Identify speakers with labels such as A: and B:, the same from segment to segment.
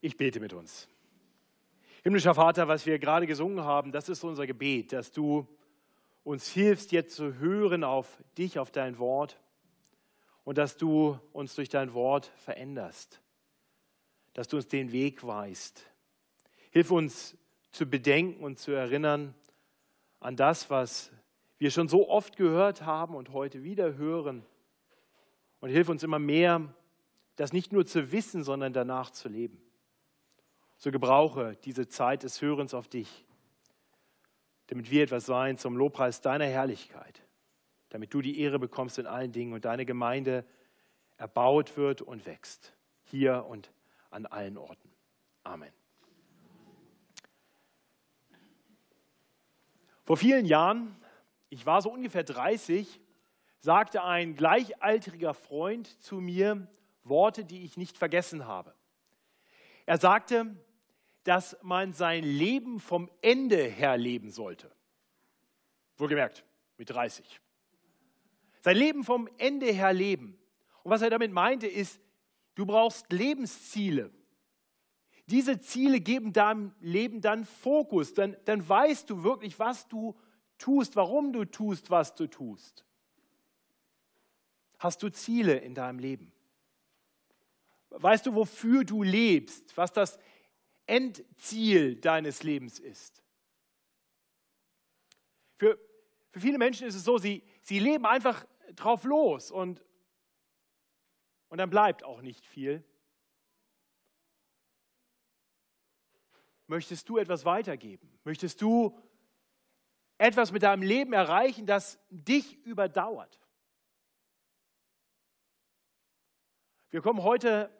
A: Ich bete mit uns. Himmlischer Vater, was wir gerade gesungen haben, das ist unser Gebet, dass du uns hilfst, jetzt zu hören auf dich, auf dein Wort und dass du uns durch dein Wort veränderst, dass du uns den Weg weist. Hilf uns zu bedenken und zu erinnern an das, was wir schon so oft gehört haben und heute wieder hören. Und hilf uns immer mehr, das nicht nur zu wissen, sondern danach zu leben. So gebrauche diese Zeit des Hörens auf dich, damit wir etwas sein zum Lobpreis deiner Herrlichkeit, damit du die Ehre bekommst in allen Dingen und deine Gemeinde erbaut wird und wächst, hier und an allen Orten. Amen. Vor vielen Jahren, ich war so ungefähr 30, sagte ein gleichaltriger Freund zu mir Worte, die ich nicht vergessen habe. Er sagte, dass man sein Leben vom Ende her leben sollte. Wohlgemerkt, mit 30. Sein Leben vom Ende her leben. Und was er damit meinte, ist, du brauchst Lebensziele. Diese Ziele geben deinem Leben dann Fokus. Dann, dann weißt du wirklich, was du tust, warum du tust, was du tust. Hast du Ziele in deinem Leben? Weißt du, wofür du lebst, was das Endziel deines Lebens ist? Für, für viele Menschen ist es so, sie, sie leben einfach drauf los und, und dann bleibt auch nicht viel. Möchtest du etwas weitergeben? Möchtest du etwas mit deinem Leben erreichen, das dich überdauert? Wir kommen heute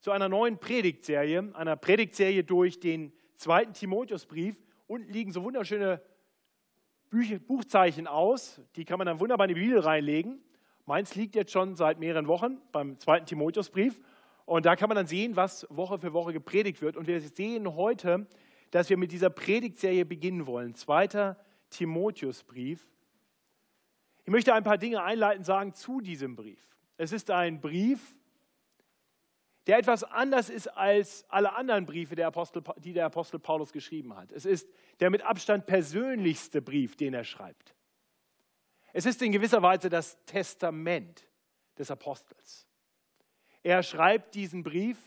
A: zu einer neuen Predigtserie, einer Predigtserie durch den zweiten Timotheusbrief. Unten liegen so wunderschöne Bücher, Buchzeichen aus, die kann man dann wunderbar in die Bibel reinlegen. Meins liegt jetzt schon seit mehreren Wochen beim zweiten Timotheusbrief. Und da kann man dann sehen, was Woche für Woche gepredigt wird. Und wir sehen heute, dass wir mit dieser Predigtserie beginnen wollen. Zweiter Timotheusbrief. Ich möchte ein paar Dinge einleitend sagen zu diesem Brief. Es ist ein Brief, der etwas anders ist als alle anderen Briefe, der Apostel, die der Apostel Paulus geschrieben hat. Es ist der mit Abstand persönlichste Brief, den er schreibt. Es ist in gewisser Weise das Testament des Apostels. Er schreibt diesen Brief,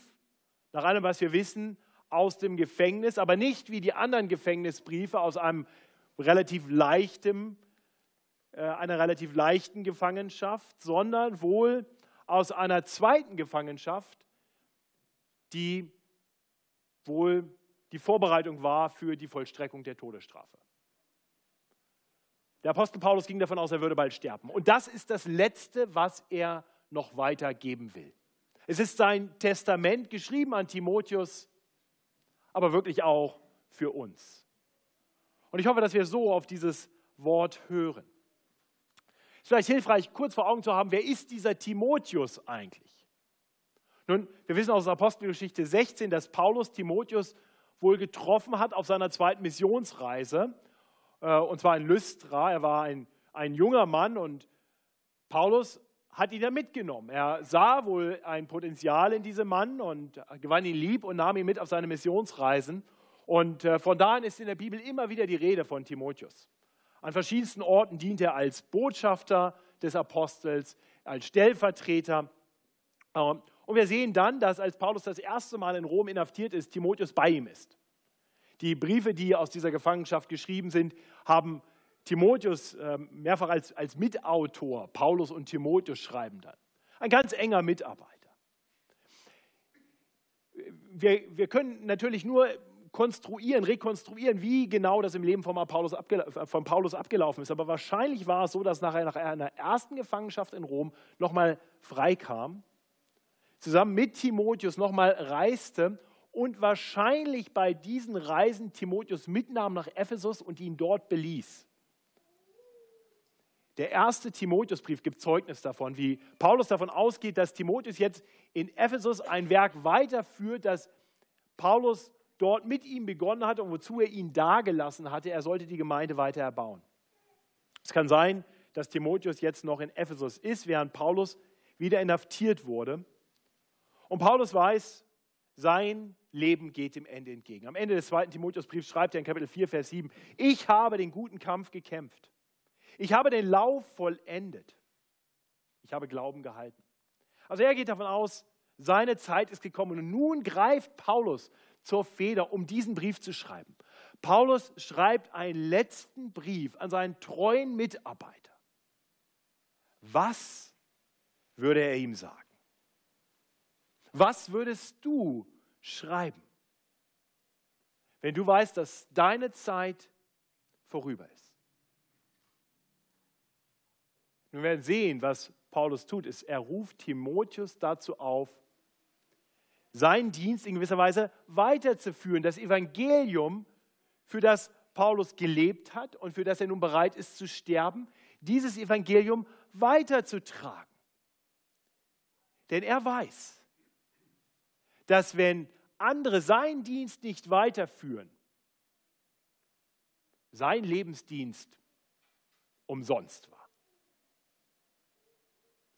A: nach allem, was wir wissen, aus dem Gefängnis, aber nicht wie die anderen Gefängnisbriefe aus einem relativ leichten, äh, einer relativ leichten Gefangenschaft, sondern wohl aus einer zweiten Gefangenschaft, die wohl die Vorbereitung war für die Vollstreckung der Todesstrafe. Der Apostel Paulus ging davon aus, er würde bald sterben. Und das ist das Letzte, was er noch weitergeben will. Es ist sein Testament geschrieben an Timotheus, aber wirklich auch für uns. Und ich hoffe, dass wir so auf dieses Wort hören. Es ist vielleicht hilfreich, kurz vor Augen zu haben, wer ist dieser Timotheus eigentlich? Nun, wir wissen aus der Apostelgeschichte 16, dass Paulus Timotheus wohl getroffen hat auf seiner zweiten Missionsreise, äh, und zwar in Lystra. Er war ein, ein junger Mann und Paulus hat ihn ja mitgenommen. Er sah wohl ein Potenzial in diesem Mann und gewann ihn lieb und nahm ihn mit auf seine Missionsreisen. Und äh, von da an ist in der Bibel immer wieder die Rede von Timotheus. An verschiedensten Orten dient er als Botschafter des Apostels, als Stellvertreter. Und wir sehen dann, dass als Paulus das erste Mal in Rom inhaftiert ist, Timotheus bei ihm ist. Die Briefe, die aus dieser Gefangenschaft geschrieben sind, haben Timotheus ähm, mehrfach als, als Mitautor. Paulus und Timotheus schreiben dann. Ein ganz enger Mitarbeiter. Wir, wir können natürlich nur konstruieren, rekonstruieren, wie genau das im Leben von Paulus, von Paulus abgelaufen ist. Aber wahrscheinlich war es so, dass nachher nach einer ersten Gefangenschaft in Rom nochmal freikam zusammen mit Timotheus nochmal reiste und wahrscheinlich bei diesen Reisen Timotheus mitnahm nach Ephesus und ihn dort beließ. Der erste Timotheusbrief gibt Zeugnis davon, wie Paulus davon ausgeht, dass Timotheus jetzt in Ephesus ein Werk weiterführt, das Paulus dort mit ihm begonnen hatte und wozu er ihn dagelassen hatte. Er sollte die Gemeinde weiter erbauen. Es kann sein, dass Timotheus jetzt noch in Ephesus ist, während Paulus wieder inhaftiert wurde. Und Paulus weiß, sein Leben geht dem Ende entgegen. Am Ende des zweiten Timotheusbriefs schreibt er in Kapitel 4, Vers 7, ich habe den guten Kampf gekämpft. Ich habe den Lauf vollendet. Ich habe Glauben gehalten. Also er geht davon aus, seine Zeit ist gekommen und nun greift Paulus zur Feder, um diesen Brief zu schreiben. Paulus schreibt einen letzten Brief an seinen treuen Mitarbeiter. Was würde er ihm sagen? Was würdest du schreiben, wenn du weißt, dass deine Zeit vorüber ist? Wir werden sehen, was Paulus tut, ist, er ruft Timotheus dazu auf, seinen Dienst in gewisser Weise weiterzuführen, das Evangelium, für das Paulus gelebt hat und für das er nun bereit ist zu sterben, dieses Evangelium weiterzutragen. Denn er weiß, dass wenn andere seinen Dienst nicht weiterführen, sein Lebensdienst umsonst war.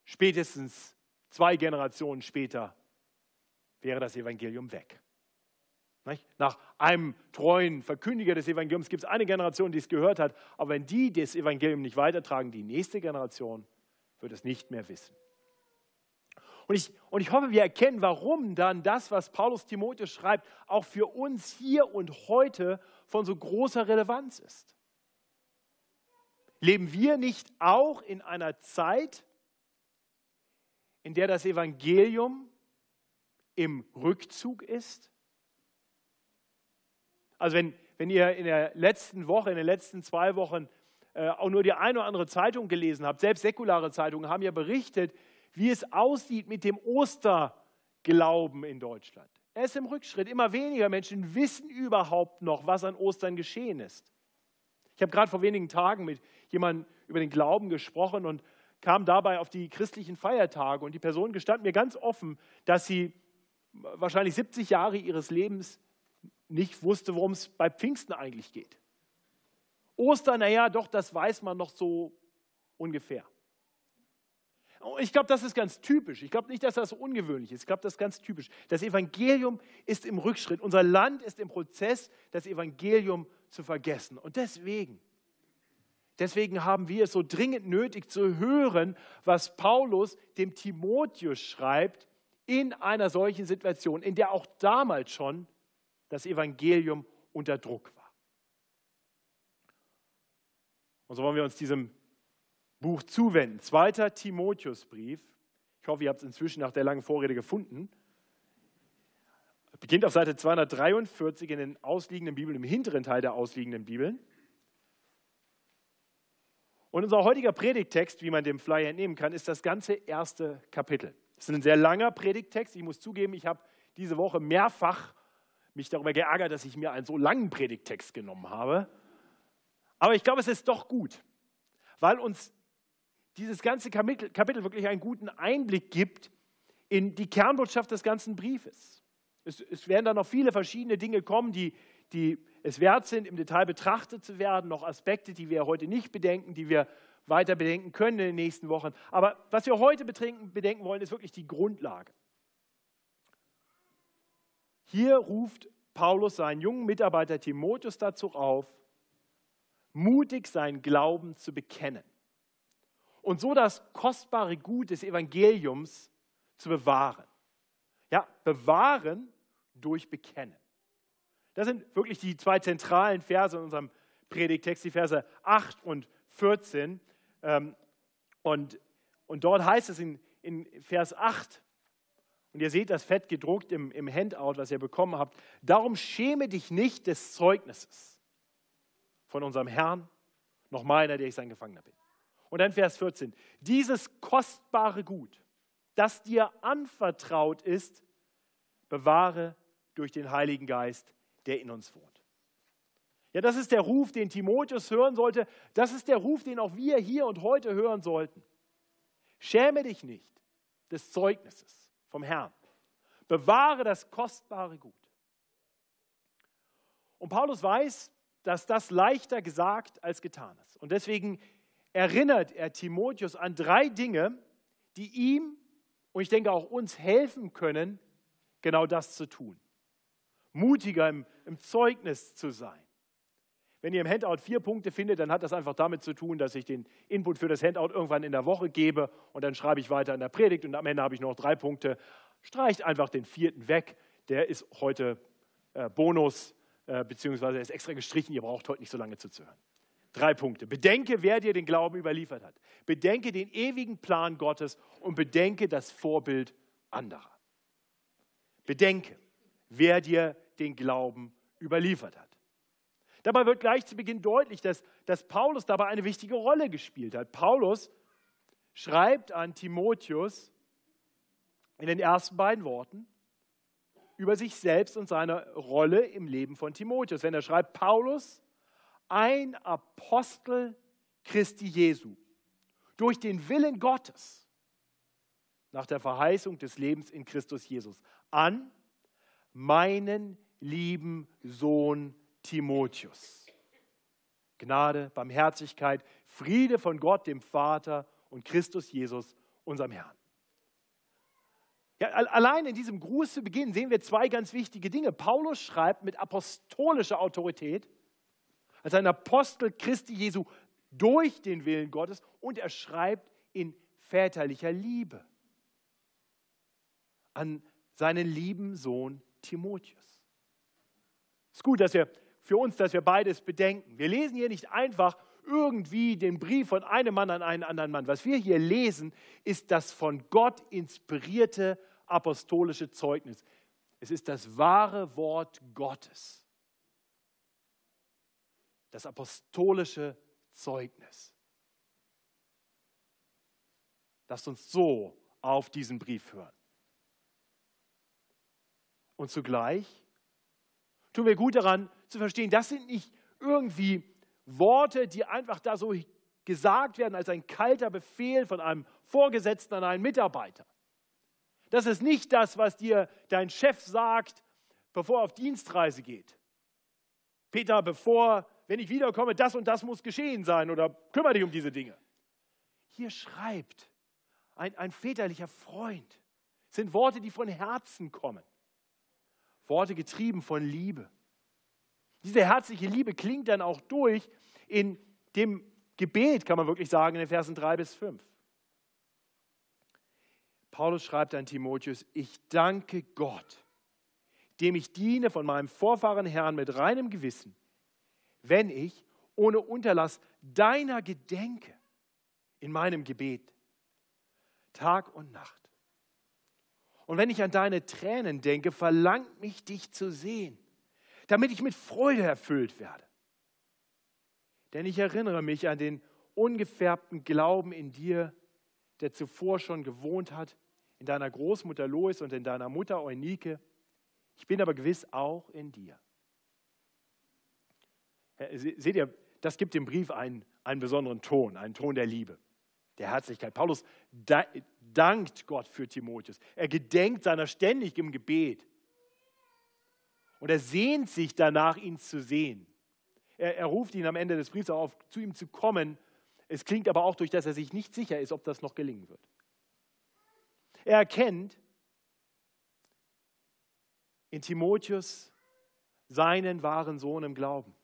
A: Spätestens zwei Generationen später wäre das Evangelium weg. Nach einem treuen Verkündiger des Evangeliums gibt es eine Generation, die es gehört hat, aber wenn die das Evangelium nicht weitertragen, die nächste Generation wird es nicht mehr wissen. Und ich, und ich hoffe, wir erkennen, warum dann das, was Paulus Timotheus schreibt, auch für uns hier und heute von so großer Relevanz ist. Leben wir nicht auch in einer Zeit, in der das Evangelium im Rückzug ist? Also wenn, wenn ihr in der letzten Woche, in den letzten zwei Wochen äh, auch nur die eine oder andere Zeitung gelesen habt, selbst säkulare Zeitungen haben ja berichtet, wie es aussieht mit dem Osterglauben in Deutschland. Er ist im Rückschritt. Immer weniger Menschen wissen überhaupt noch, was an Ostern geschehen ist. Ich habe gerade vor wenigen Tagen mit jemandem über den Glauben gesprochen und kam dabei auf die christlichen Feiertage. Und die Person gestand mir ganz offen, dass sie wahrscheinlich 70 Jahre ihres Lebens nicht wusste, worum es bei Pfingsten eigentlich geht. Ostern, naja, doch, das weiß man noch so ungefähr. Ich glaube, das ist ganz typisch. Ich glaube nicht, dass das so ungewöhnlich ist. Ich glaube, das ist ganz typisch. Das Evangelium ist im Rückschritt. Unser Land ist im Prozess, das Evangelium zu vergessen. Und deswegen, deswegen haben wir es so dringend nötig zu hören, was Paulus dem Timotheus schreibt in einer solchen Situation, in der auch damals schon das Evangelium unter Druck war. Und so wollen wir uns diesem Buch zuwenden. Zweiter Timotheusbrief. Ich hoffe, ihr habt es inzwischen nach der langen Vorrede gefunden. Beginnt auf Seite 243 in den ausliegenden Bibeln, im hinteren Teil der ausliegenden Bibeln. Und unser heutiger Predigtext, wie man dem Flyer entnehmen kann, ist das ganze erste Kapitel. Es ist ein sehr langer Predigtext. Ich muss zugeben, ich habe diese Woche mehrfach mich darüber geärgert, dass ich mir einen so langen Predigtext genommen habe. Aber ich glaube, es ist doch gut, weil uns dieses ganze Kapitel, Kapitel wirklich einen guten Einblick gibt in die Kernbotschaft des ganzen Briefes. Es, es werden da noch viele verschiedene Dinge kommen, die, die es wert sind, im Detail betrachtet zu werden, noch Aspekte, die wir heute nicht bedenken, die wir weiter bedenken können in den nächsten Wochen. Aber was wir heute bedenken wollen, ist wirklich die Grundlage. Hier ruft Paulus seinen jungen Mitarbeiter Timotheus dazu auf, mutig seinen Glauben zu bekennen und so das kostbare Gut des Evangeliums zu bewahren. Ja, bewahren durch Bekennen. Das sind wirklich die zwei zentralen Verse in unserem Predigtext, die Verse 8 und 14. Ähm, und, und dort heißt es in, in Vers 8, und ihr seht das fett gedruckt im, im Handout, was ihr bekommen habt, darum schäme dich nicht des Zeugnisses von unserem Herrn, noch meiner, der ich sein Gefangener bin. Und dann Vers 14. Dieses kostbare Gut, das dir anvertraut ist, bewahre durch den Heiligen Geist, der in uns wohnt. Ja, das ist der Ruf, den Timotheus hören sollte. Das ist der Ruf, den auch wir hier und heute hören sollten. Schäme dich nicht des Zeugnisses vom Herrn. Bewahre das kostbare Gut. Und Paulus weiß, dass das leichter gesagt als getan ist. Und deswegen erinnert er Timotheus an drei Dinge, die ihm und ich denke auch uns helfen können, genau das zu tun. mutiger im, im Zeugnis zu sein. Wenn ihr im Handout vier Punkte findet, dann hat das einfach damit zu tun, dass ich den Input für das Handout irgendwann in der Woche gebe und dann schreibe ich weiter in der Predigt und am Ende habe ich noch drei Punkte. Streicht einfach den vierten weg. Der ist heute äh, Bonus, äh, beziehungsweise ist extra gestrichen. Ihr braucht heute nicht so lange zuzuhören. Drei Punkte. Bedenke, wer dir den Glauben überliefert hat. Bedenke den ewigen Plan Gottes und bedenke das Vorbild anderer. Bedenke, wer dir den Glauben überliefert hat. Dabei wird gleich zu Beginn deutlich, dass, dass Paulus dabei eine wichtige Rolle gespielt hat. Paulus schreibt an Timotheus in den ersten beiden Worten über sich selbst und seine Rolle im Leben von Timotheus. Wenn er schreibt, Paulus, ein Apostel Christi Jesu, durch den Willen Gottes, nach der Verheißung des Lebens in Christus Jesus, an meinen lieben Sohn Timotheus. Gnade, Barmherzigkeit, Friede von Gott, dem Vater und Christus Jesus, unserem Herrn. Ja, allein in diesem Gruß zu Beginn sehen wir zwei ganz wichtige Dinge. Paulus schreibt mit apostolischer Autorität, als ein Apostel Christi Jesu durch den Willen Gottes und er schreibt in väterlicher Liebe an seinen lieben Sohn Timotheus. Es ist gut, dass wir für uns, dass wir beides bedenken. Wir lesen hier nicht einfach irgendwie den Brief von einem Mann an einen anderen Mann. Was wir hier lesen, ist das von Gott inspirierte apostolische Zeugnis. Es ist das wahre Wort Gottes. Das apostolische Zeugnis. Lasst uns so auf diesen Brief hören. Und zugleich tun wir gut daran zu verstehen, das sind nicht irgendwie Worte, die einfach da so gesagt werden als ein kalter Befehl von einem Vorgesetzten an einen Mitarbeiter. Das ist nicht das, was dir dein Chef sagt, bevor er auf Dienstreise geht. Peter, bevor, wenn ich wiederkomme, das und das muss geschehen sein oder kümmere dich um diese Dinge. Hier schreibt ein, ein väterlicher Freund. Das sind Worte, die von Herzen kommen. Worte getrieben von Liebe. Diese herzliche Liebe klingt dann auch durch in dem Gebet, kann man wirklich sagen, in den Versen 3 bis 5. Paulus schreibt an Timotheus, ich danke Gott, dem ich diene von meinem Vorfahren Herrn mit reinem Gewissen, wenn ich ohne Unterlass deiner gedenke in meinem Gebet, Tag und Nacht. Und wenn ich an deine Tränen denke, verlangt mich dich zu sehen, damit ich mit Freude erfüllt werde. Denn ich erinnere mich an den ungefärbten Glauben in dir, der zuvor schon gewohnt hat, in deiner Großmutter Lois und in deiner Mutter Eunike. Ich bin aber gewiss auch in dir. Seht ihr, das gibt dem Brief einen, einen besonderen Ton, einen Ton der Liebe, der Herzlichkeit. Paulus dankt Gott für Timotheus. Er gedenkt seiner ständig im Gebet. Und er sehnt sich danach, ihn zu sehen. Er, er ruft ihn am Ende des Briefs auf, zu ihm zu kommen. Es klingt aber auch durch, dass er sich nicht sicher ist, ob das noch gelingen wird. Er erkennt in Timotheus seinen wahren Sohn im Glauben.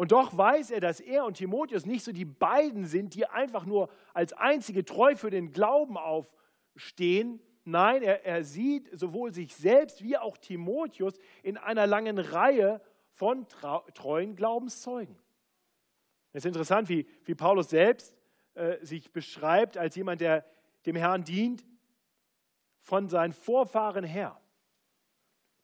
A: Und doch weiß er, dass er und Timotheus nicht so die beiden sind, die einfach nur als einzige treu für den Glauben aufstehen. Nein, er, er sieht sowohl sich selbst wie auch Timotheus in einer langen Reihe von treuen Glaubenszeugen. Es ist interessant, wie, wie Paulus selbst äh, sich beschreibt als jemand, der dem Herrn dient, von seinen Vorfahren her.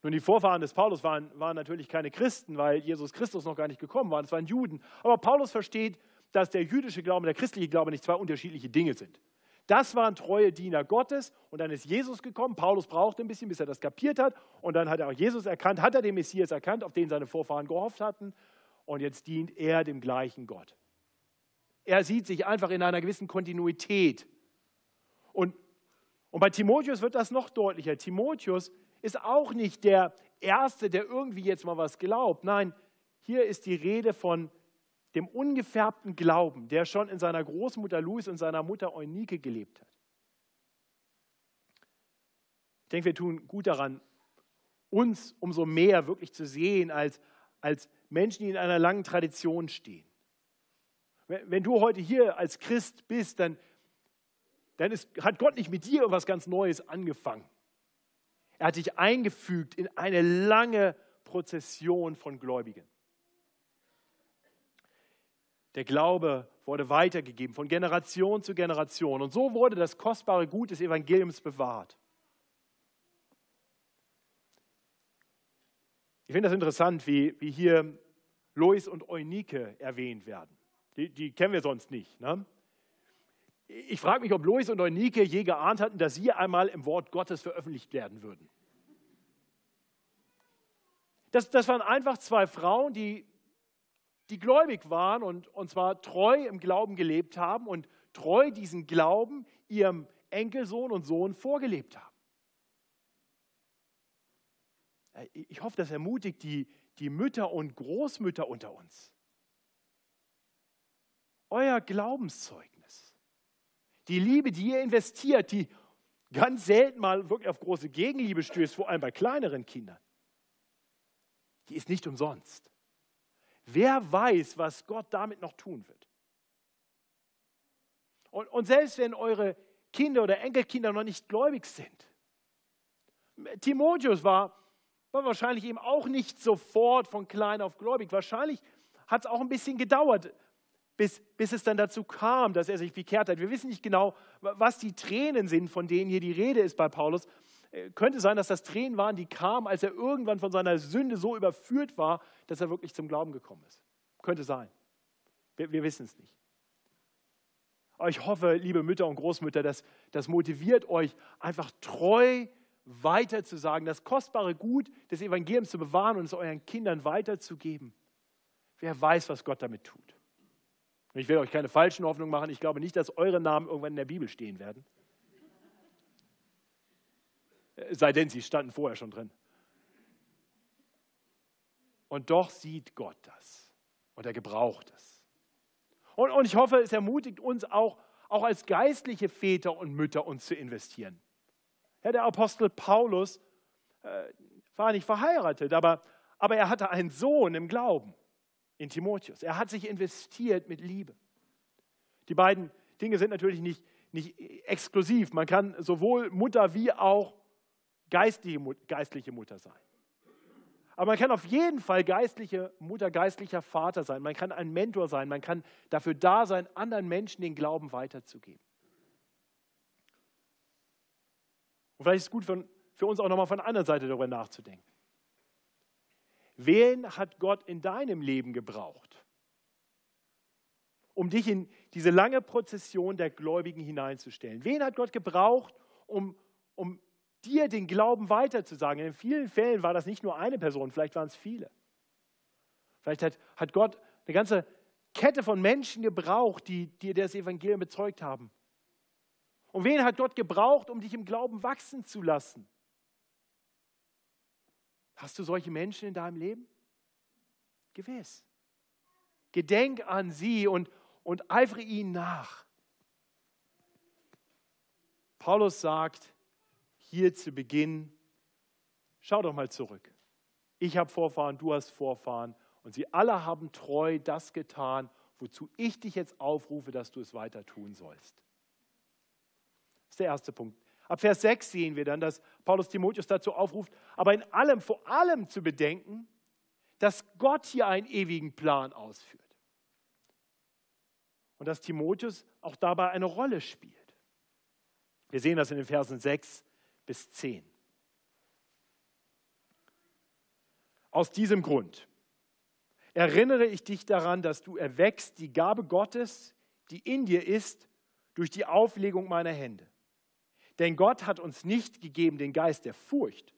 A: Nun, die Vorfahren des Paulus waren, waren natürlich keine Christen, weil Jesus Christus noch gar nicht gekommen war. Es waren Juden. Aber Paulus versteht, dass der jüdische Glaube und der christliche Glaube nicht zwei unterschiedliche Dinge sind. Das waren treue Diener Gottes und dann ist Jesus gekommen. Paulus brauchte ein bisschen, bis er das kapiert hat. Und dann hat er auch Jesus erkannt, hat er den Messias erkannt, auf den seine Vorfahren gehofft hatten. Und jetzt dient er dem gleichen Gott. Er sieht sich einfach in einer gewissen Kontinuität. Und, und bei Timotheus wird das noch deutlicher. Timotheus ist auch nicht der Erste, der irgendwie jetzt mal was glaubt. Nein, hier ist die Rede von dem ungefärbten Glauben, der schon in seiner Großmutter Louis und seiner Mutter Eunike gelebt hat. Ich denke, wir tun gut daran, uns umso mehr wirklich zu sehen als, als Menschen, die in einer langen Tradition stehen. Wenn du heute hier als Christ bist, dann, dann ist, hat Gott nicht mit dir etwas ganz Neues angefangen. Er hat dich eingefügt in eine lange Prozession von Gläubigen. Der Glaube wurde weitergegeben von Generation zu Generation. Und so wurde das kostbare Gut des Evangeliums bewahrt. Ich finde das interessant, wie, wie hier Lois und Eunike erwähnt werden. Die, die kennen wir sonst nicht. Ne? Ich frage mich, ob Lois und Eunike je geahnt hatten, dass sie einmal im Wort Gottes veröffentlicht werden würden. Das, das waren einfach zwei Frauen, die, die gläubig waren und, und zwar treu im Glauben gelebt haben und treu diesen Glauben ihrem Enkelsohn und Sohn vorgelebt haben. Äh, ich hoffe, das ermutigt die, die Mütter und Großmütter unter uns. Euer Glaubenszeugnis, die Liebe, die ihr investiert, die ganz selten mal wirklich auf große Gegenliebe stößt, vor allem bei kleineren Kindern, die ist nicht umsonst. Wer weiß, was Gott damit noch tun wird? Und, und selbst wenn eure Kinder oder Enkelkinder noch nicht gläubig sind, Timotheus war war wahrscheinlich eben auch nicht sofort von klein auf gläubig. Wahrscheinlich hat es auch ein bisschen gedauert, bis, bis es dann dazu kam, dass er sich bekehrt hat. Wir wissen nicht genau, was die Tränen sind, von denen hier die Rede ist bei Paulus. Äh, könnte sein, dass das Tränen waren, die kamen, als er irgendwann von seiner Sünde so überführt war, dass er wirklich zum Glauben gekommen ist. Könnte sein. Wir, wir wissen es nicht. Aber ich hoffe, liebe Mütter und Großmütter, dass das motiviert euch, einfach treu weiter zu sagen, das kostbare Gut des Evangeliums zu bewahren und es euren Kindern weiterzugeben. Wer weiß, was Gott damit tut. Ich will euch keine falschen Hoffnungen machen. Ich glaube nicht, dass eure Namen irgendwann in der Bibel stehen werden. Sei denn, sie standen vorher schon drin. Und doch sieht Gott das und er gebraucht es. Und, und ich hoffe, es ermutigt uns auch, auch als geistliche Väter und Mütter uns zu investieren. Ja, der Apostel Paulus äh, war nicht verheiratet, aber, aber er hatte einen Sohn im Glauben in Timotheus. Er hat sich investiert mit Liebe. Die beiden Dinge sind natürlich nicht, nicht exklusiv. Man kann sowohl Mutter wie auch geistliche, geistliche Mutter sein. Aber man kann auf jeden Fall geistliche Mutter, geistlicher Vater sein. Man kann ein Mentor sein. Man kann dafür da sein, anderen Menschen den Glauben weiterzugeben. Und vielleicht ist es gut für, für uns auch nochmal von der anderen Seite darüber nachzudenken. Wen hat Gott in deinem Leben gebraucht, um dich in diese lange Prozession der Gläubigen hineinzustellen? Wen hat Gott gebraucht, um, um dir den Glauben weiterzusagen? In vielen Fällen war das nicht nur eine Person, vielleicht waren es viele. Vielleicht hat, hat Gott eine ganze Kette von Menschen gebraucht, die dir das Evangelium bezeugt haben. Und wen hat Gott gebraucht, um dich im Glauben wachsen zu lassen? Hast du solche Menschen in deinem Leben? Gewiss. Gedenk an sie und, und eifere ihnen nach. Paulus sagt hier zu Beginn, schau doch mal zurück. Ich habe Vorfahren, du hast Vorfahren und sie alle haben treu das getan, wozu ich dich jetzt aufrufe, dass du es weiter tun sollst ist der erste Punkt. Ab Vers 6 sehen wir dann, dass Paulus Timotheus dazu aufruft, aber in allem, vor allem zu bedenken, dass Gott hier einen ewigen Plan ausführt. Und dass Timotheus auch dabei eine Rolle spielt. Wir sehen das in den Versen 6 bis 10. Aus diesem Grund erinnere ich dich daran, dass du erwächst die Gabe Gottes, die in dir ist, durch die Auflegung meiner Hände. Denn Gott hat uns nicht gegeben den Geist der Furcht,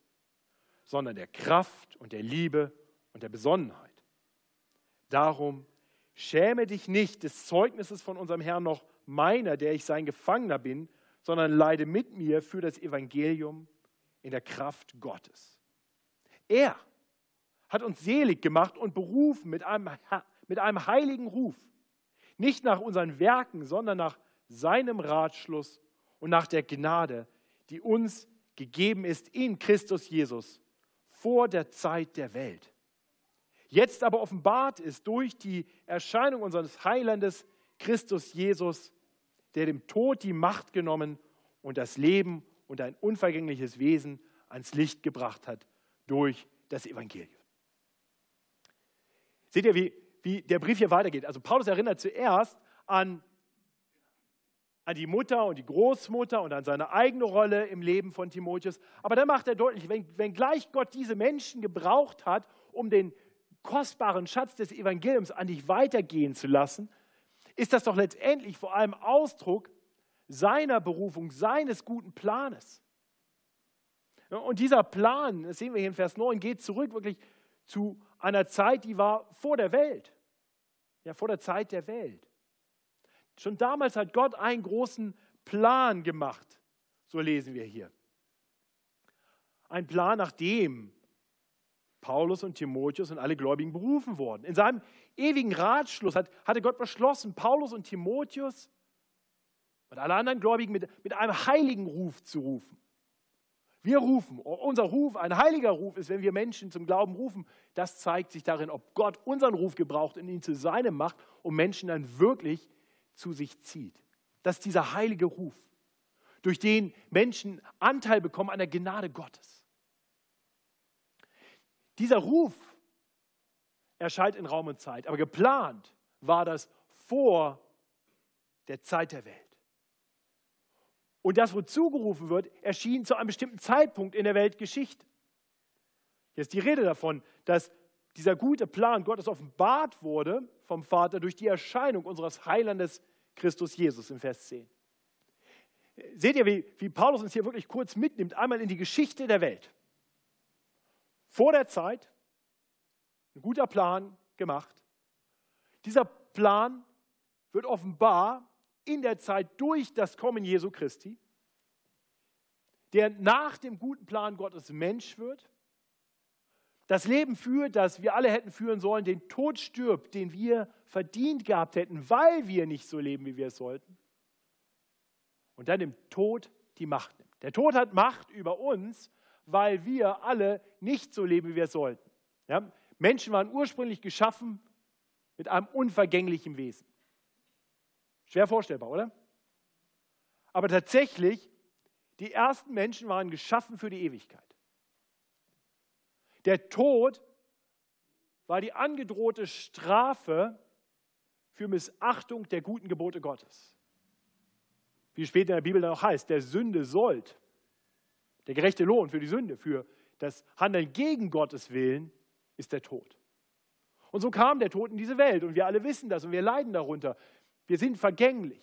A: sondern der Kraft und der Liebe und der Besonnenheit. Darum schäme dich nicht des Zeugnisses von unserem Herrn noch meiner, der ich sein Gefangener bin, sondern leide mit mir für das Evangelium in der Kraft Gottes. Er hat uns selig gemacht und berufen mit einem, mit einem heiligen Ruf, nicht nach unseren Werken, sondern nach seinem Ratschluss und nach der Gnade, die uns gegeben ist in Christus Jesus vor der Zeit der Welt. Jetzt aber offenbart ist durch die Erscheinung unseres Heilandes Christus Jesus, der dem Tod die Macht genommen und das Leben und ein unvergängliches Wesen ans Licht gebracht hat durch das Evangelium. Seht ihr, wie, wie der Brief hier weitergeht? Also Paulus erinnert zuerst an, an die Mutter und die Großmutter und an seine eigene Rolle im Leben von Timotheus. Aber dann macht er deutlich, wenn, wenn gleich Gott diese Menschen gebraucht hat, um den kostbaren Schatz des Evangeliums an dich weitergehen zu lassen, ist das doch letztendlich vor allem Ausdruck seiner Berufung, seines guten Planes. Und dieser Plan, das sehen wir hier in Vers 9, geht zurück wirklich zu einer Zeit, die war vor der Welt. Ja, vor der Zeit der Welt. Schon damals hat Gott einen großen Plan gemacht, so lesen wir hier. Ein Plan, nach dem Paulus und Timotheus und alle Gläubigen berufen wurden. In seinem ewigen Ratschluss hat, hatte Gott beschlossen, Paulus und Timotheus und alle anderen Gläubigen mit, mit einem heiligen Ruf zu rufen. Wir rufen, unser Ruf, ein heiliger Ruf ist, wenn wir Menschen zum Glauben rufen. Das zeigt sich darin, ob Gott unseren Ruf gebraucht und ihn zu seinem macht und Menschen dann wirklich zu sich zieht. Das ist dieser heilige Ruf, durch den Menschen Anteil bekommen an der Gnade Gottes. Dieser Ruf erscheint in Raum und Zeit, aber geplant war das vor der Zeit der Welt. Und das, wozu gerufen wird, erschien zu einem bestimmten Zeitpunkt in der Weltgeschichte. Hier ist die Rede davon, dass dieser gute Plan Gottes offenbart wurde vom Vater durch die Erscheinung unseres Heilandes Christus Jesus im Vers 10. Seht ihr, wie, wie Paulus uns hier wirklich kurz mitnimmt, einmal in die Geschichte der Welt. Vor der Zeit, ein guter Plan gemacht. Dieser Plan wird offenbar in der Zeit durch das Kommen Jesu Christi, der nach dem guten Plan Gottes Mensch wird, das Leben führt, das wir alle hätten führen sollen, den Tod stirbt, den wir verdient gehabt hätten, weil wir nicht so leben, wie wir es sollten. Und dann im Tod die Macht nimmt. Der Tod hat Macht über uns, weil wir alle nicht so leben, wie wir es sollten. Ja? Menschen waren ursprünglich geschaffen mit einem unvergänglichen Wesen. Schwer vorstellbar, oder? Aber tatsächlich, die ersten Menschen waren geschaffen für die Ewigkeit. Der Tod war die angedrohte Strafe für Missachtung der guten Gebote Gottes. Wie später in der Bibel dann auch heißt, der Sünde sollt, der gerechte Lohn für die Sünde, für das Handeln gegen Gottes Willen ist der Tod. Und so kam der Tod in diese Welt und wir alle wissen das und wir leiden darunter. Wir sind vergänglich.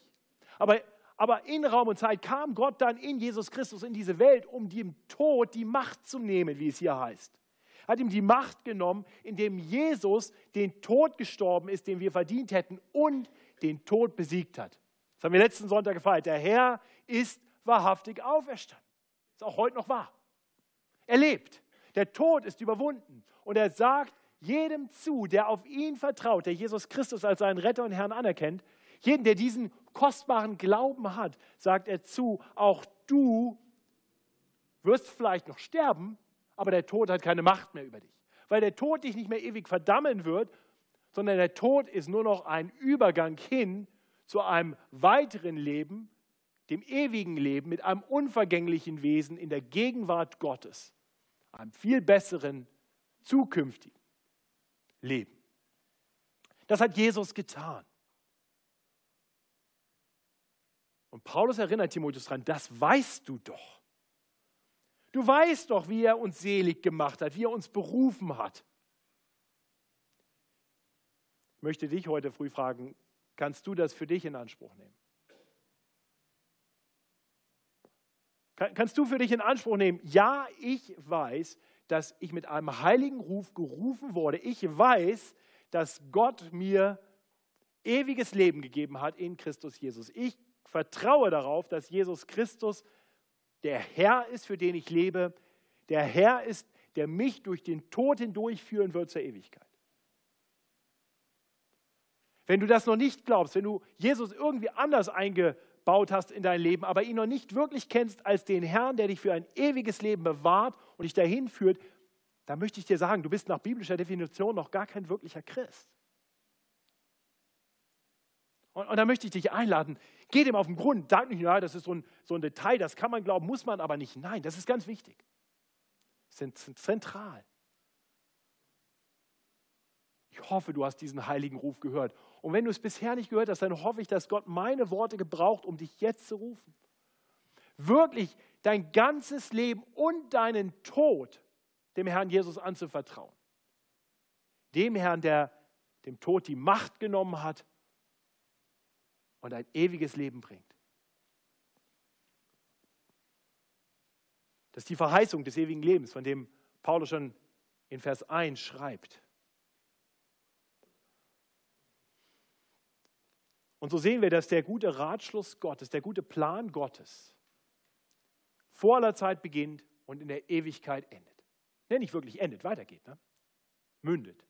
A: Aber, aber in Raum und Zeit kam Gott dann in Jesus Christus in diese Welt, um dem Tod die Macht zu nehmen, wie es hier heißt. Hat ihm die Macht genommen, indem Jesus den Tod gestorben ist, den wir verdient hätten und den Tod besiegt hat. Das haben wir letzten Sonntag gefeiert. Der Herr ist wahrhaftig auferstanden. Ist auch heute noch wahr. Er lebt. Der Tod ist überwunden. Und er sagt jedem zu, der auf ihn vertraut, der Jesus Christus als seinen Retter und Herrn anerkennt, jeden, der diesen kostbaren Glauben hat, sagt er zu, auch du wirst vielleicht noch sterben, aber der Tod hat keine Macht mehr über dich. Weil der Tod dich nicht mehr ewig verdammen wird, sondern der Tod ist nur noch ein Übergang hin zu einem weiteren Leben, dem ewigen Leben mit einem unvergänglichen Wesen in der Gegenwart Gottes, einem viel besseren zukünftigen Leben. Das hat Jesus getan. Und Paulus erinnert Timotheus daran, das weißt du doch. Du weißt doch, wie er uns selig gemacht hat, wie er uns berufen hat. Ich möchte dich heute früh fragen, kannst du das für dich in Anspruch nehmen? Kannst du für dich in Anspruch nehmen, ja, ich weiß, dass ich mit einem heiligen Ruf gerufen wurde. Ich weiß, dass Gott mir ewiges Leben gegeben hat in Christus Jesus. Ich vertraue darauf, dass Jesus Christus der Herr ist, für den ich lebe, der Herr ist, der mich durch den Tod hindurchführen wird zur Ewigkeit. Wenn du das noch nicht glaubst, wenn du Jesus irgendwie anders eingebaut hast in dein Leben, aber ihn noch nicht wirklich kennst als den Herrn, der dich für ein ewiges Leben bewahrt und dich dahin führt, da möchte ich dir sagen, du bist nach biblischer Definition noch gar kein wirklicher Christ. Und, und da möchte ich dich einladen, geh dem auf den Grund. Sag nicht, ja, das ist so ein, so ein Detail, das kann man glauben, muss man aber nicht. Nein, das ist ganz wichtig. Ist zentral. Ich hoffe, du hast diesen heiligen Ruf gehört. Und wenn du es bisher nicht gehört hast, dann hoffe ich, dass Gott meine Worte gebraucht, um dich jetzt zu rufen. Wirklich dein ganzes Leben und deinen Tod dem Herrn Jesus anzuvertrauen. Dem Herrn, der dem Tod die Macht genommen hat und ein ewiges Leben bringt. Das ist die Verheißung des ewigen Lebens, von dem Paulus schon in Vers 1 schreibt. Und so sehen wir, dass der gute Ratschluss Gottes, der gute Plan Gottes vor aller Zeit beginnt und in der Ewigkeit endet. Ne, nicht wirklich endet, weitergeht, ne? mündet.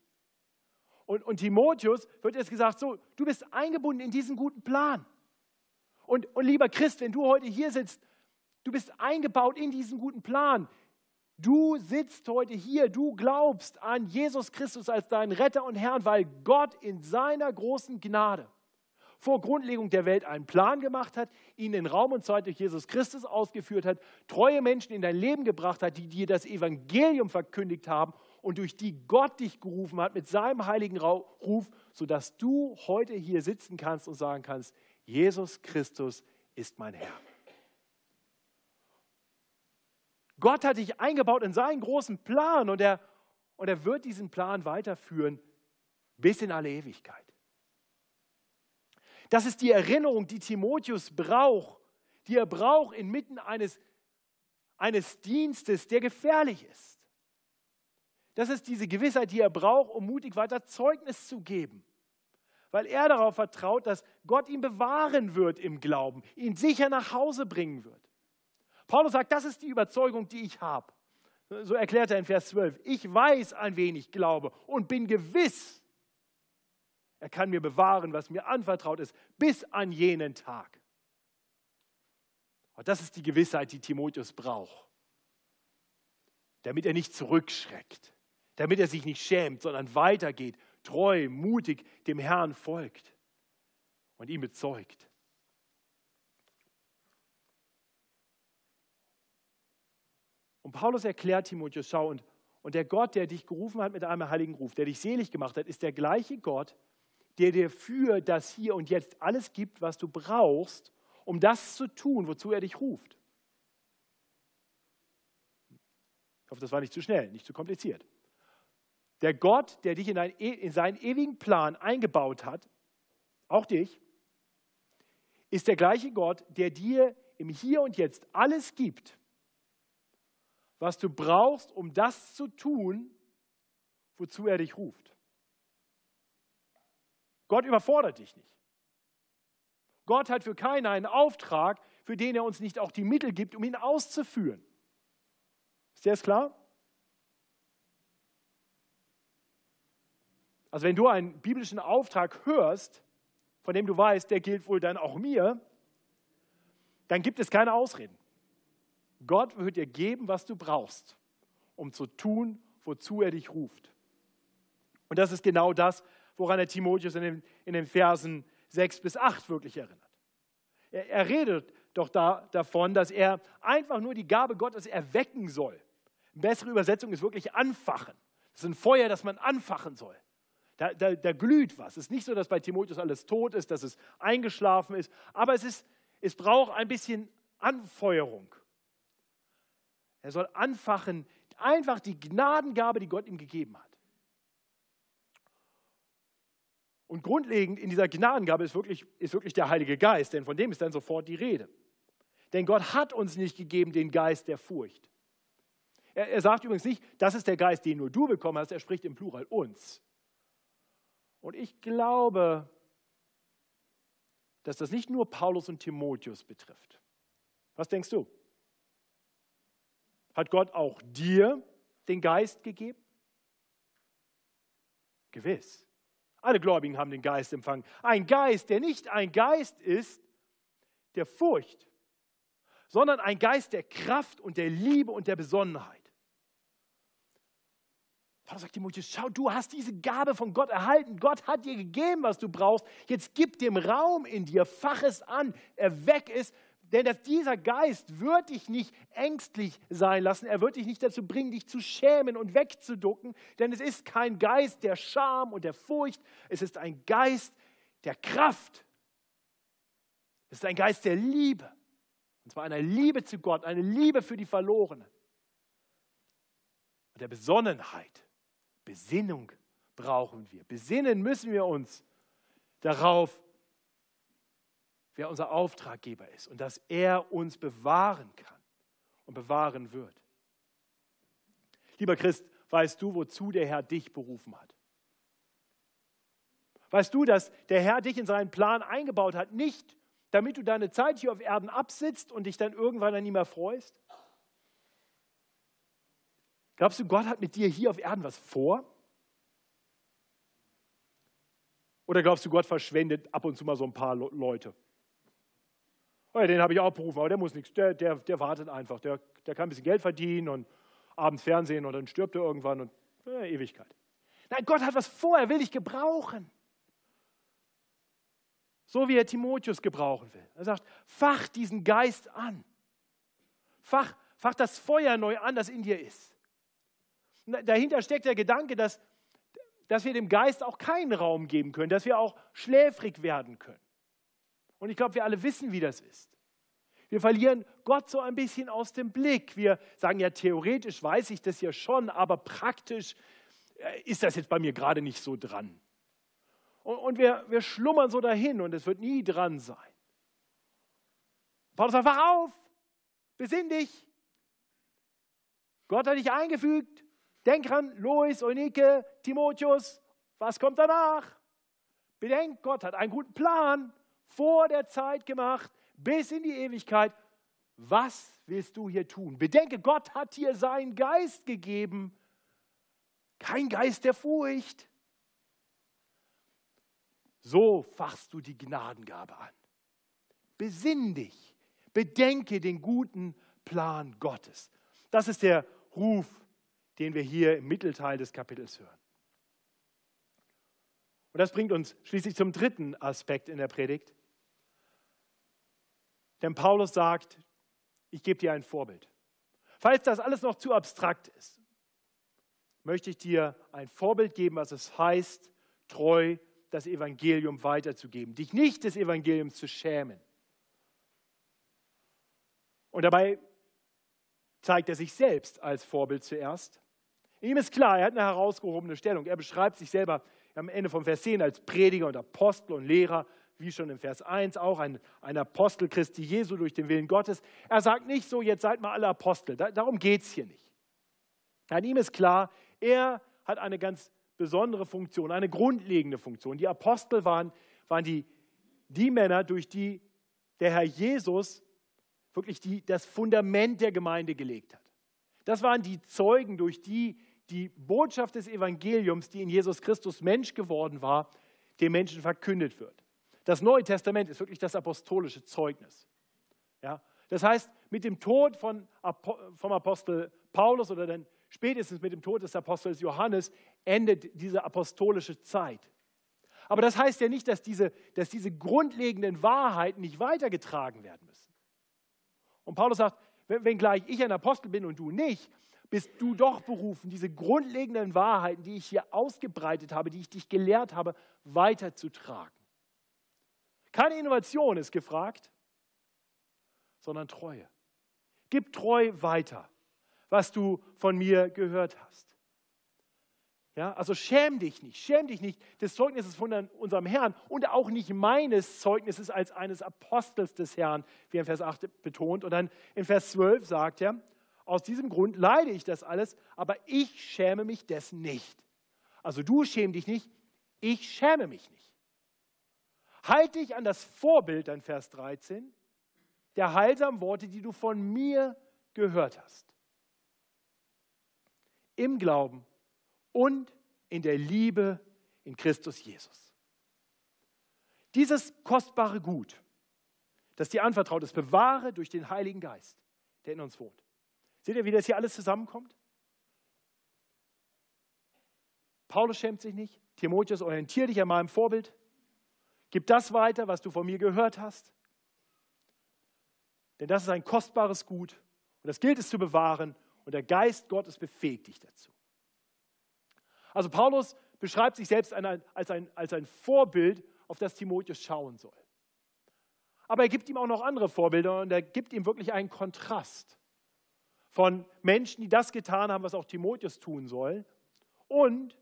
A: Und, und Timotheus wird jetzt gesagt, so, du bist eingebunden in diesen guten Plan. Und, und lieber Christ, wenn du heute hier sitzt, du bist eingebaut in diesen guten Plan. Du sitzt heute hier, du glaubst an Jesus Christus als deinen Retter und Herrn, weil Gott in seiner großen Gnade vor Grundlegung der Welt einen Plan gemacht hat, ihn in Raum und Zeit durch Jesus Christus ausgeführt hat, treue Menschen in dein Leben gebracht hat, die dir das Evangelium verkündigt haben und durch die Gott dich gerufen hat mit seinem heiligen Ruf, sodass du heute hier sitzen kannst und sagen kannst, Jesus Christus ist mein Herr. Gott hat dich eingebaut in seinen großen Plan und er, und er wird diesen Plan weiterführen bis in alle Ewigkeit. Das ist die Erinnerung, die Timotheus braucht, die er braucht inmitten eines, eines Dienstes, der gefährlich ist. Das ist diese Gewissheit, die er braucht, um mutig weiter Zeugnis zu geben. Weil er darauf vertraut, dass Gott ihn bewahren wird im Glauben, ihn sicher nach Hause bringen wird. Paulus sagt, das ist die Überzeugung, die ich habe. So erklärt er in Vers 12. Ich weiß, an wen ich glaube und bin gewiss, er kann mir bewahren, was mir anvertraut ist, bis an jenen Tag. Und das ist die Gewissheit, die Timotheus braucht, damit er nicht zurückschreckt, damit er sich nicht schämt, sondern weitergeht, treu, mutig dem Herrn folgt und ihn bezeugt. Und Paulus erklärt Timotheus, schau, und, und der Gott, der dich gerufen hat mit einem heiligen Ruf, der dich selig gemacht hat, ist der gleiche Gott, der dir für das Hier und Jetzt alles gibt, was du brauchst, um das zu tun, wozu er dich ruft. Ich hoffe, das war nicht zu schnell, nicht zu kompliziert. Der Gott, der dich in, ein, e, in seinen ewigen Plan eingebaut hat, auch dich, ist der gleiche Gott, der dir im Hier und Jetzt alles gibt, was du brauchst, um das zu tun, wozu er dich ruft. Gott überfordert dich nicht. Gott hat für keinen einen Auftrag, für den er uns nicht auch die Mittel gibt, um ihn auszuführen. Ist dir das klar? Also wenn du einen biblischen Auftrag hörst, von dem du weißt, der gilt wohl dann auch mir, dann gibt es keine Ausreden. Gott wird dir geben, was du brauchst, um zu tun, wozu er dich ruft. Und das ist genau das, woran er Timotheus in den, in den Versen 6 bis 8 wirklich erinnert. Er, er redet doch da, davon, dass er einfach nur die Gabe Gottes erwecken soll. Eine bessere Übersetzung ist wirklich anfachen. Das ist ein Feuer, das man anfachen soll. Da, da, da, glüht was. Es ist nicht so, dass bei Timotheus alles tot ist, dass es eingeschlafen ist, aber es, ist, es braucht ein bisschen Anfeuerung. Er soll anfachen, einfach die Gnadengabe, die Gott ihm gegeben hat. Und grundlegend in dieser Gnadengabe ist wirklich, ist wirklich der Heilige Geist, denn von dem ist dann sofort die Rede. Denn Gott hat uns nicht gegeben den Geist der Furcht. Er, er sagt übrigens nicht, das ist der Geist, den nur du bekommen hast, er spricht im Plural uns. Und ich glaube, dass das nicht nur Paulus und Timotheus betrifft. Was denkst du? Hat Gott auch dir den Geist gegeben? Gewiss. Alle Gläubigen haben den Geist empfangen. Ein Geist, der nicht ein Geist ist der Furcht, sondern ein Geist der Kraft und der Liebe und der Besonnenheit. Paulus sagt Timotheus, schau, du hast diese Gabe von Gott erhalten. Gott hat dir gegeben, was du brauchst. Jetzt gib dem Raum in dir, fach es an, erweck es, denn dass dieser Geist wird dich nicht ängstlich sein lassen. Er wird dich nicht dazu bringen, dich zu schämen und wegzuducken. Denn es ist kein Geist der Scham und der Furcht. Es ist ein Geist der Kraft. Es ist ein Geist der Liebe. Und zwar einer Liebe zu Gott, eine Liebe für die Verlorenen. Und der Besonnenheit. Besinnung brauchen wir. Besinnen müssen wir uns darauf, wer unser Auftraggeber ist und dass er uns bewahren kann und bewahren wird. Lieber Christ, weißt du, wozu der Herr dich berufen hat? Weißt du, dass der Herr dich in seinen Plan eingebaut hat, nicht damit du deine Zeit hier auf Erden absitzt und dich dann irgendwann an ihm erfreust? Glaubst du, Gott hat mit dir hier auf Erden was vor? Oder glaubst du, Gott verschwendet ab und zu mal so ein paar Leute? Oh ja, den habe ich auch berufen, aber der muss nichts, der, der, der wartet einfach. Der, der kann ein bisschen Geld verdienen und abends Fernsehen und dann stirbt er irgendwann und äh, Ewigkeit. Nein, Gott hat was vor, er will dich gebrauchen. So wie er Timotheus gebrauchen will. Er sagt, fach diesen Geist an. Fach, fach das Feuer neu an, das in dir ist dahinter steckt der Gedanke, dass, dass wir dem Geist auch keinen Raum geben können, dass wir auch schläfrig werden können. Und ich glaube, wir alle wissen, wie das ist. Wir verlieren Gott so ein bisschen aus dem Blick. Wir sagen ja, theoretisch weiß ich das ja schon, aber praktisch äh, ist das jetzt bei mir gerade nicht so dran. Und, wir, wir schlummern so dahin und es wird nie dran sein. Paulus sagt, wach auf, besinn dich. Gott hat dich eingefügt. Denk dran, Lois, Eunike, Timotheus, was kommt danach? Bedenkt, Gott hat einen guten Plan vor der Zeit gemacht, bis in die Ewigkeit. Was willst du hier tun? Bedenke, Gott hat dir seinen Geist gegeben, kein Geist der Furcht. So fachst du die Gnadengabe an. Besinn dich, bedenke den guten Plan Gottes. Das ist der Ruf den wir hier im Mittelteil des Kapitels hören. Und das bringt uns schließlich zum dritten Aspekt in der Predigt. Denn Paulus sagt, ich gebe dir ein Vorbild. Falls das alles noch zu abstrakt ist, möchte ich dir ein Vorbild geben, was es heißt, treu das Evangelium weiterzugeben, dich nicht des Evangeliums zu schämen. Und dabei zeigt er sich selbst als Vorbild zuerst. Ihm ist klar, er hat eine herausgehobene Stellung. Er beschreibt sich selber am Ende vom Vers 10 als Prediger und Apostel und Lehrer, wie schon im Vers 1 auch, ein, ein Apostel Christi Jesu durch den Willen Gottes. Er sagt nicht so, jetzt seid mal alle Apostel. Da, darum geht es hier nicht. An ihm ist klar, er hat eine ganz besondere Funktion, eine grundlegende Funktion. Die Apostel waren, waren die, die Männer, durch die der Herr Jesus wirklich die, das Fundament der Gemeinde gelegt hat. Das waren die Zeugen, durch die die Botschaft des Evangeliums, die in Jesus Christus Mensch geworden war, den Menschen verkündet wird. Das Neue Testament ist wirklich das apostolische Zeugnis. Ja? Das heißt, mit dem Tod von, vom Apostel Paulus oder dann spätestens mit dem Tod des Apostels Johannes endet diese apostolische Zeit. Aber das heißt ja nicht, dass diese, dass diese grundlegenden Wahrheiten nicht weitergetragen werden müssen. Und Paulus sagt, wenngleich ich ein Apostel bin und du nicht, bist du doch berufen, diese grundlegenden Wahrheiten, die ich hier ausgebreitet habe, die ich dich gelehrt habe, weiterzutragen. Keine Innovation ist gefragt, sondern Treue. Gib treu weiter, was du von mir gehört hast. Ja, also schäm dich nicht, schäm dich nicht des Zeugnisses von unserem Herrn und auch nicht meines Zeugnisses als eines Apostels des Herrn, wie er in Vers 8 betont. Und dann in Vers 12 sagt er, aus diesem Grund leide ich das alles, aber ich schäme mich dessen nicht. Also du schäm dich nicht, ich schäme mich nicht. Halt dich an das Vorbild, an Vers 13, der heilsamen Worte, die du von mir gehört hast. Im Glauben und in der Liebe in Christus Jesus. Dieses kostbare Gut, das dir anvertraut ist, bewahre durch den Heiligen Geist, der in uns wohnt. Seht ihr, wie das hier alles zusammenkommt? Paulus schämt sich nicht. Timotheus, orientiere dich an meinem Vorbild. Gib das weiter, was du von mir gehört hast. Denn das ist ein kostbares Gut und das gilt es zu bewahren und der Geist Gottes befähigt dich dazu. Also Paulus beschreibt sich selbst als ein, als ein Vorbild, auf das Timotheus schauen soll. Aber er gibt ihm auch noch andere Vorbilder und er gibt ihm wirklich einen Kontrast von Menschen, die das getan haben, was auch Timotheus tun soll, und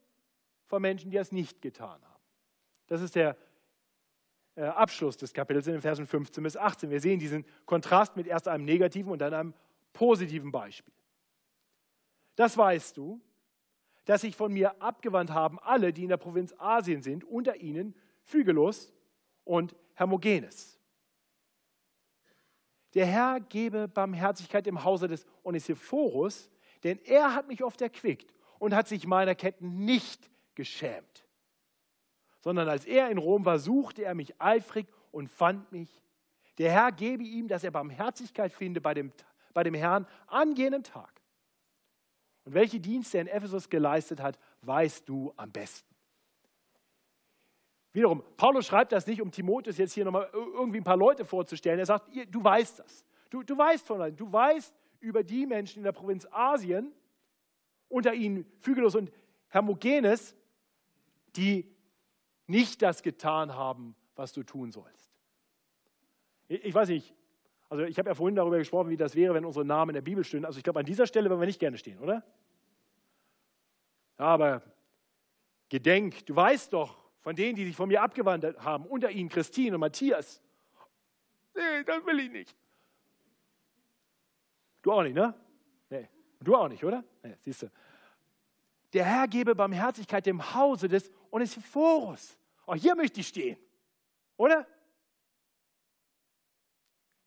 A: von Menschen, die das nicht getan haben. Das ist der äh, Abschluss des Kapitels in den Versen 15 bis 18. Wir sehen diesen Kontrast mit erst einem negativen und dann einem positiven Beispiel. Das weißt du, dass sich von mir abgewandt haben alle, die in der Provinz Asien sind, unter ihnen Phygelus und Hermogenes. Der Herr gebe Barmherzigkeit im Hause des Onesiphorus, denn er hat mich oft erquickt und hat sich meiner Ketten nicht geschämt. Sondern als er in Rom war, suchte er mich eifrig und fand mich. Der Herr gebe ihm, dass er Barmherzigkeit finde bei dem, bei dem Herrn an jenem Tag. Und welche Dienste er in Ephesus geleistet hat, weißt du am besten. Wiederum, Paulus schreibt das nicht, um Timotheus jetzt hier nochmal irgendwie ein paar Leute vorzustellen. Er sagt, du weißt das. Du, du weißt von allen. Du weißt über die Menschen in der Provinz Asien, unter ihnen Phygelus und Hermogenes, die nicht das getan haben, was du tun sollst. Ich, ich weiß nicht, also ich habe ja vorhin darüber gesprochen, wie das wäre, wenn unsere Namen in der Bibel stehen. Also ich glaube, an dieser Stelle würden wir nicht gerne stehen, oder? Ja, aber gedenk, du weißt doch, von denen, die sich von mir abgewandert haben, unter ihnen Christine und Matthias. Nee, das will ich nicht. Du auch nicht, ne? Nee. Du auch nicht, oder? Nee, siehst du. Der Herr gebe Barmherzigkeit dem Hause des Onesiphorus. Auch hier möchte ich stehen, oder?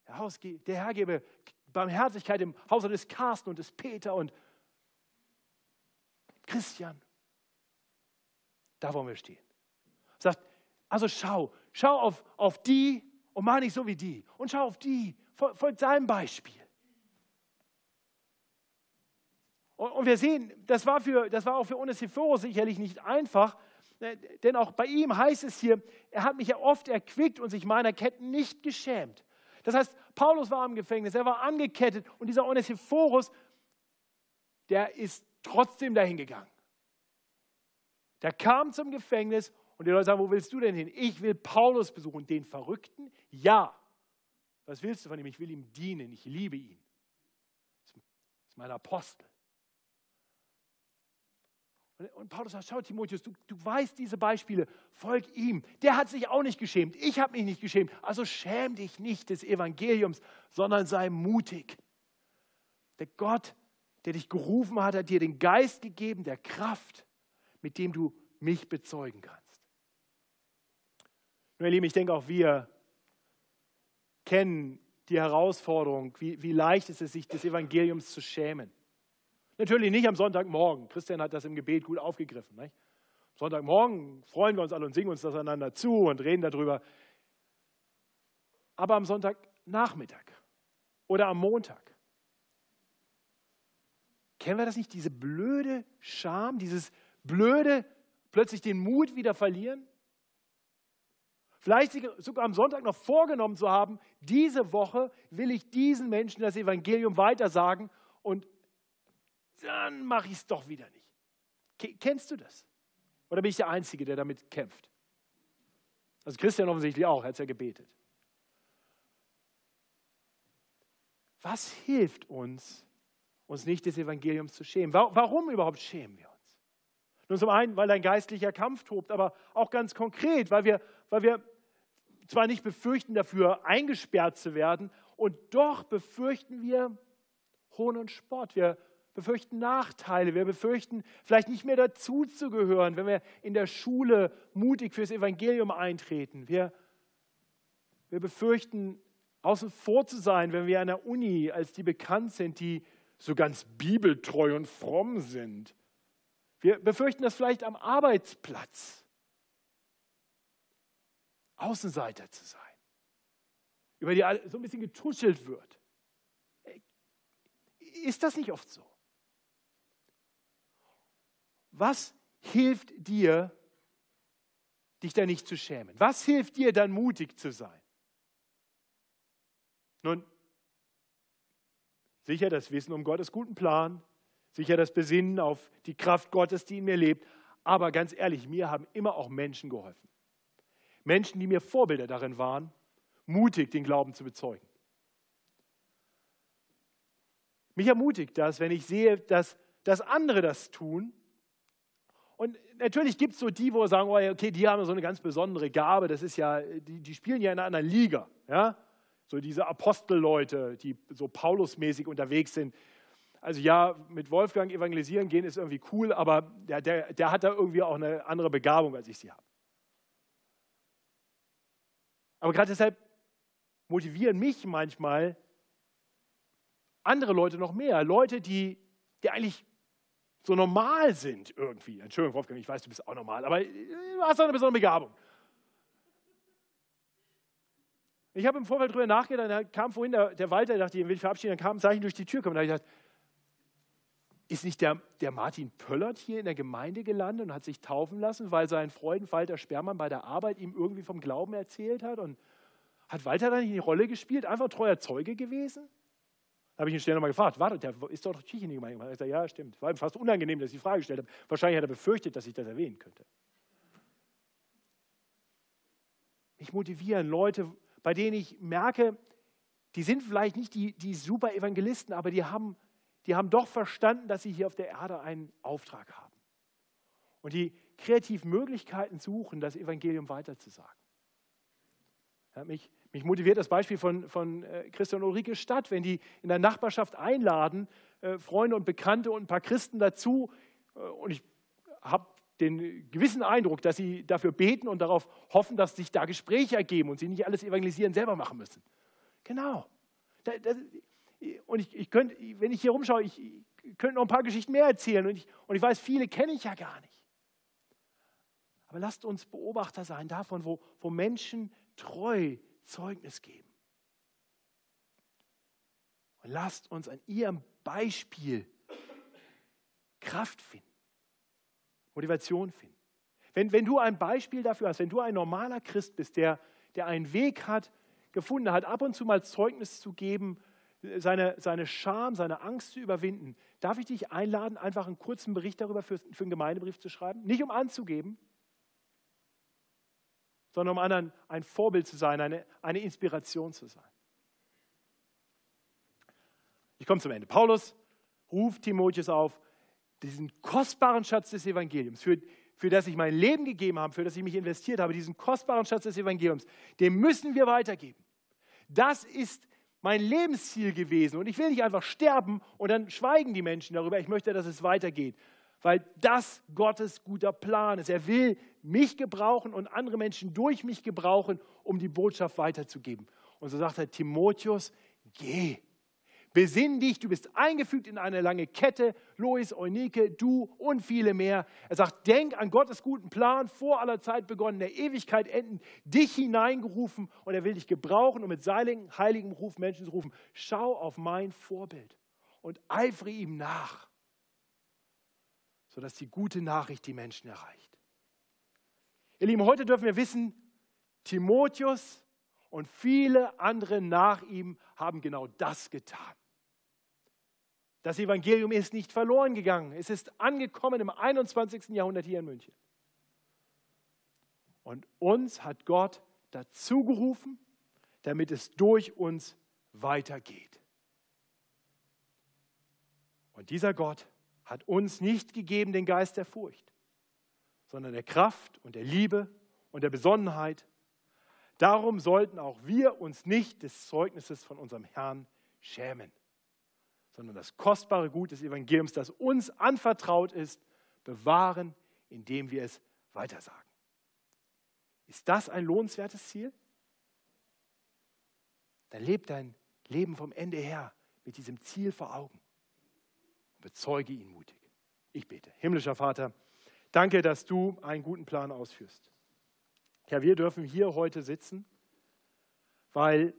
A: Der, Haus, der Herr gebe Barmherzigkeit im Hause des Carsten und des Peter und Christian. Da wollen wir stehen. Sagt, also schau, schau auf, auf die und mach nicht so wie die. Und schau auf die, folgt seinem Beispiel. Und, und wir sehen, das war, für, das war auch für Onesiphorus sicherlich nicht einfach, äh, denn auch bei ihm heißt es hier, er hat mich ja oft erquickt und sich meiner Ketten nicht geschämt. Das heißt, Paulus war im Gefängnis, er war angekettet und dieser Onesiphorus, der ist trotzdem dahin gegangen. Der kam zum Gefängnis und die Leute sagen, wo willst du denn hin? Ich will Paulus besuchen. Den Verrückten? Ja. Was willst du von ihm? Ich will ihm dienen. Ich liebe ihn. Das ist mein Apostel. Und Paulus sagt, schau Timotheus, du, du weißt diese Beispiele, folg ihm. Der hat sich auch nicht geschämt. Ich habe mich nicht geschämt. Also schäm dich nicht des Evangeliums, sondern sei mutig. Der Gott, der dich gerufen hat, hat dir den Geist gegeben, der Kraft, mit dem du mich bezeugen kannst. Nur ihr Lieben, ich denke auch wir kennen die Herausforderung, wie, wie leicht ist es, sich des Evangeliums zu schämen. Natürlich nicht am Sonntagmorgen. Christian hat das im Gebet gut aufgegriffen. Nicht? Sonntagmorgen freuen wir uns alle und singen uns das einander zu und reden darüber. Aber am Sonntagnachmittag oder am Montag, kennen wir das nicht, diese blöde Scham, dieses blöde plötzlich den Mut wieder verlieren? Vielleicht sogar am Sonntag noch vorgenommen zu haben, diese Woche will ich diesen Menschen das Evangelium weitersagen und dann mache ich es doch wieder nicht. Kennst du das? Oder bin ich der Einzige, der damit kämpft? Also Christian offensichtlich auch, er hat es ja gebetet. Was hilft uns, uns nicht des Evangeliums zu schämen? Warum überhaupt schämen wir uns? Nun zum einen, weil ein geistlicher Kampf tobt, aber auch ganz konkret, weil wir, weil wir zwar nicht befürchten, dafür eingesperrt zu werden, und doch befürchten wir Hohn und Spott. Wir befürchten Nachteile. Wir befürchten, vielleicht nicht mehr dazuzugehören, wenn wir in der Schule mutig fürs Evangelium eintreten. Wir, wir befürchten, außen vor zu sein, wenn wir an der Uni als die bekannt sind, die so ganz bibeltreu und fromm sind. Wir befürchten das vielleicht am Arbeitsplatz. Außenseiter zu sein, über die so ein bisschen getuschelt wird. Ist das nicht oft so? Was hilft dir, dich da nicht zu schämen? Was hilft dir dann mutig zu sein? Nun, sicher das Wissen um Gottes guten Plan, sicher das Besinnen auf die Kraft Gottes, die in mir lebt, aber ganz ehrlich, mir haben immer auch Menschen geholfen. Menschen, die mir Vorbilder darin waren, mutig den Glauben zu bezeugen. Mich ermutigt das, wenn ich sehe, dass, dass andere das tun. Und natürlich gibt es so die, wo sagen, oh, okay, die haben so eine ganz besondere Gabe, das ist ja, die, die spielen ja in einer anderen Liga. Ja? So diese Apostelleute, die so Paulusmäßig unterwegs sind. Also ja, mit Wolfgang evangelisieren gehen ist irgendwie cool, aber der, der, der hat da irgendwie auch eine andere Begabung, als ich sie habe. Aber gerade deshalb motivieren mich manchmal andere Leute noch mehr. Leute, die, die eigentlich so normal sind irgendwie. Entschuldigung, Wolfgang, ich weiß, du bist auch normal, aber du hast eine besondere Begabung. Ich habe im Vorfeld drüber nachgedacht, da kam vorhin der, der Walter, dachte, den will ich verabschieden, dann kam ein Zeichen durch die Tür kommen. Da habe ich gedacht, ist nicht der, der Martin Pöllert hier in der Gemeinde gelandet und hat sich taufen lassen, weil sein Freund Walter Sperrmann bei der Arbeit ihm irgendwie vom Glauben erzählt hat? Und hat Walter da nicht die Rolle gespielt, einfach treuer Zeuge gewesen? Da habe ich ihn schnell nochmal gefragt, warte, der ist doch doch in die Gemeinde. Er gesagt, ja, stimmt. War ihm fast unangenehm, dass ich die Frage gestellt habe. Wahrscheinlich hat er befürchtet, dass ich das erwähnen könnte. Mich motivieren Leute, bei denen ich merke, die sind vielleicht nicht die, die super Evangelisten, aber die haben, die haben doch verstanden, dass sie hier auf der Erde einen Auftrag haben. Und die kreativ Möglichkeiten suchen, das Evangelium weiterzusagen. Ja, mich, mich motiviert das Beispiel von, von äh, Christian Ulrike Stadt, wenn die in der Nachbarschaft einladen, äh, Freunde und Bekannte und ein paar Christen dazu. Äh, und ich habe den gewissen Eindruck, dass sie dafür beten und darauf hoffen, dass sich da Gespräche ergeben und sie nicht alles evangelisieren selber machen müssen. Genau. Da, das, und ich, ich könnte, wenn ich hier rumschaue, ich, ich könnte noch ein paar Geschichten mehr erzählen und ich, und ich weiß, viele kenne ich ja gar nicht. Aber lasst uns Beobachter sein davon, wo, wo Menschen treu Zeugnis geben. Und lasst uns an ihrem Beispiel Kraft finden, Motivation finden. Wenn, wenn du ein Beispiel dafür hast, wenn du ein normaler Christ bist, der, der einen Weg hat, gefunden hat, ab und zu mal Zeugnis zu geben, seine, seine Scham, seine Angst zu überwinden, darf ich dich einladen, einfach einen kurzen Bericht darüber für, für einen Gemeindebrief zu schreiben? Nicht um anzugeben, sondern um anderen ein Vorbild zu sein, eine, eine Inspiration zu sein. Ich komme zum Ende. Paulus ruft Timotheus auf, diesen kostbaren Schatz des Evangeliums, für, für das ich mein Leben gegeben habe, für das ich mich investiert habe, diesen kostbaren Schatz des Evangeliums, den müssen wir weitergeben. Das ist mein Lebensziel gewesen. Und ich will nicht einfach sterben und dann schweigen die Menschen darüber. Ich möchte, dass es weitergeht, weil das Gottes guter Plan ist. Er will mich gebrauchen und andere Menschen durch mich gebrauchen, um die Botschaft weiterzugeben. Und so sagt er, Timotheus, geh. Besinn dich, du bist eingefügt in eine lange Kette, Lois, Eunike, du und viele mehr. Er sagt, denk an Gottes guten Plan, vor aller Zeit begonnen, der Ewigkeit enden, dich hineingerufen und er will dich gebrauchen, um mit seinem heiligen Ruf Menschen zu rufen. Schau auf mein Vorbild und eifere ihm nach, sodass die gute Nachricht die Menschen erreicht. Ihr Lieben, heute dürfen wir wissen, Timotheus und viele andere nach ihm haben genau das getan. Das Evangelium ist nicht verloren gegangen. Es ist angekommen im 21. Jahrhundert hier in München. Und uns hat Gott dazu gerufen, damit es durch uns weitergeht. Und dieser Gott hat uns nicht gegeben den Geist der Furcht, sondern der Kraft und der Liebe und der Besonnenheit. Darum sollten auch wir uns nicht des Zeugnisses von unserem Herrn schämen, sondern das kostbare Gut des Evangeliums, das uns anvertraut ist, bewahren, indem wir es weitersagen. Ist das ein lohnenswertes Ziel? Dann lebt dein Leben vom Ende her mit diesem Ziel vor Augen. Bezeuge ihn mutig. Ich bete. Himmlischer Vater, Danke, dass du einen guten Plan ausführst. Herr, wir dürfen hier heute sitzen, weil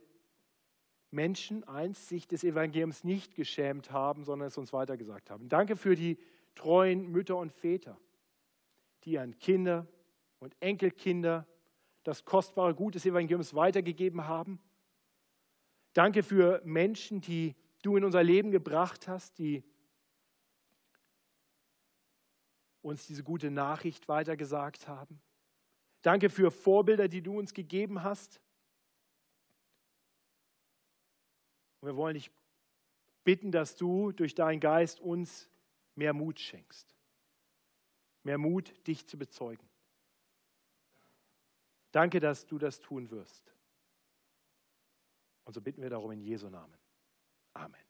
A: Menschen einst sich des Evangeliums nicht geschämt haben, sondern es uns weitergesagt haben. Danke für die treuen Mütter und Väter, die an Kinder und Enkelkinder das kostbare Gut des Evangeliums weitergegeben haben. Danke für Menschen, die du in unser Leben gebracht hast, die uns diese gute Nachricht weitergesagt haben. Danke für Vorbilder, die du uns gegeben hast. Wir wollen dich bitten, dass du durch deinen Geist uns mehr Mut schenkst. Mehr Mut, dich zu bezeugen. Danke, dass du das tun wirst. Und so bitten wir darum in Jesu Namen. Amen.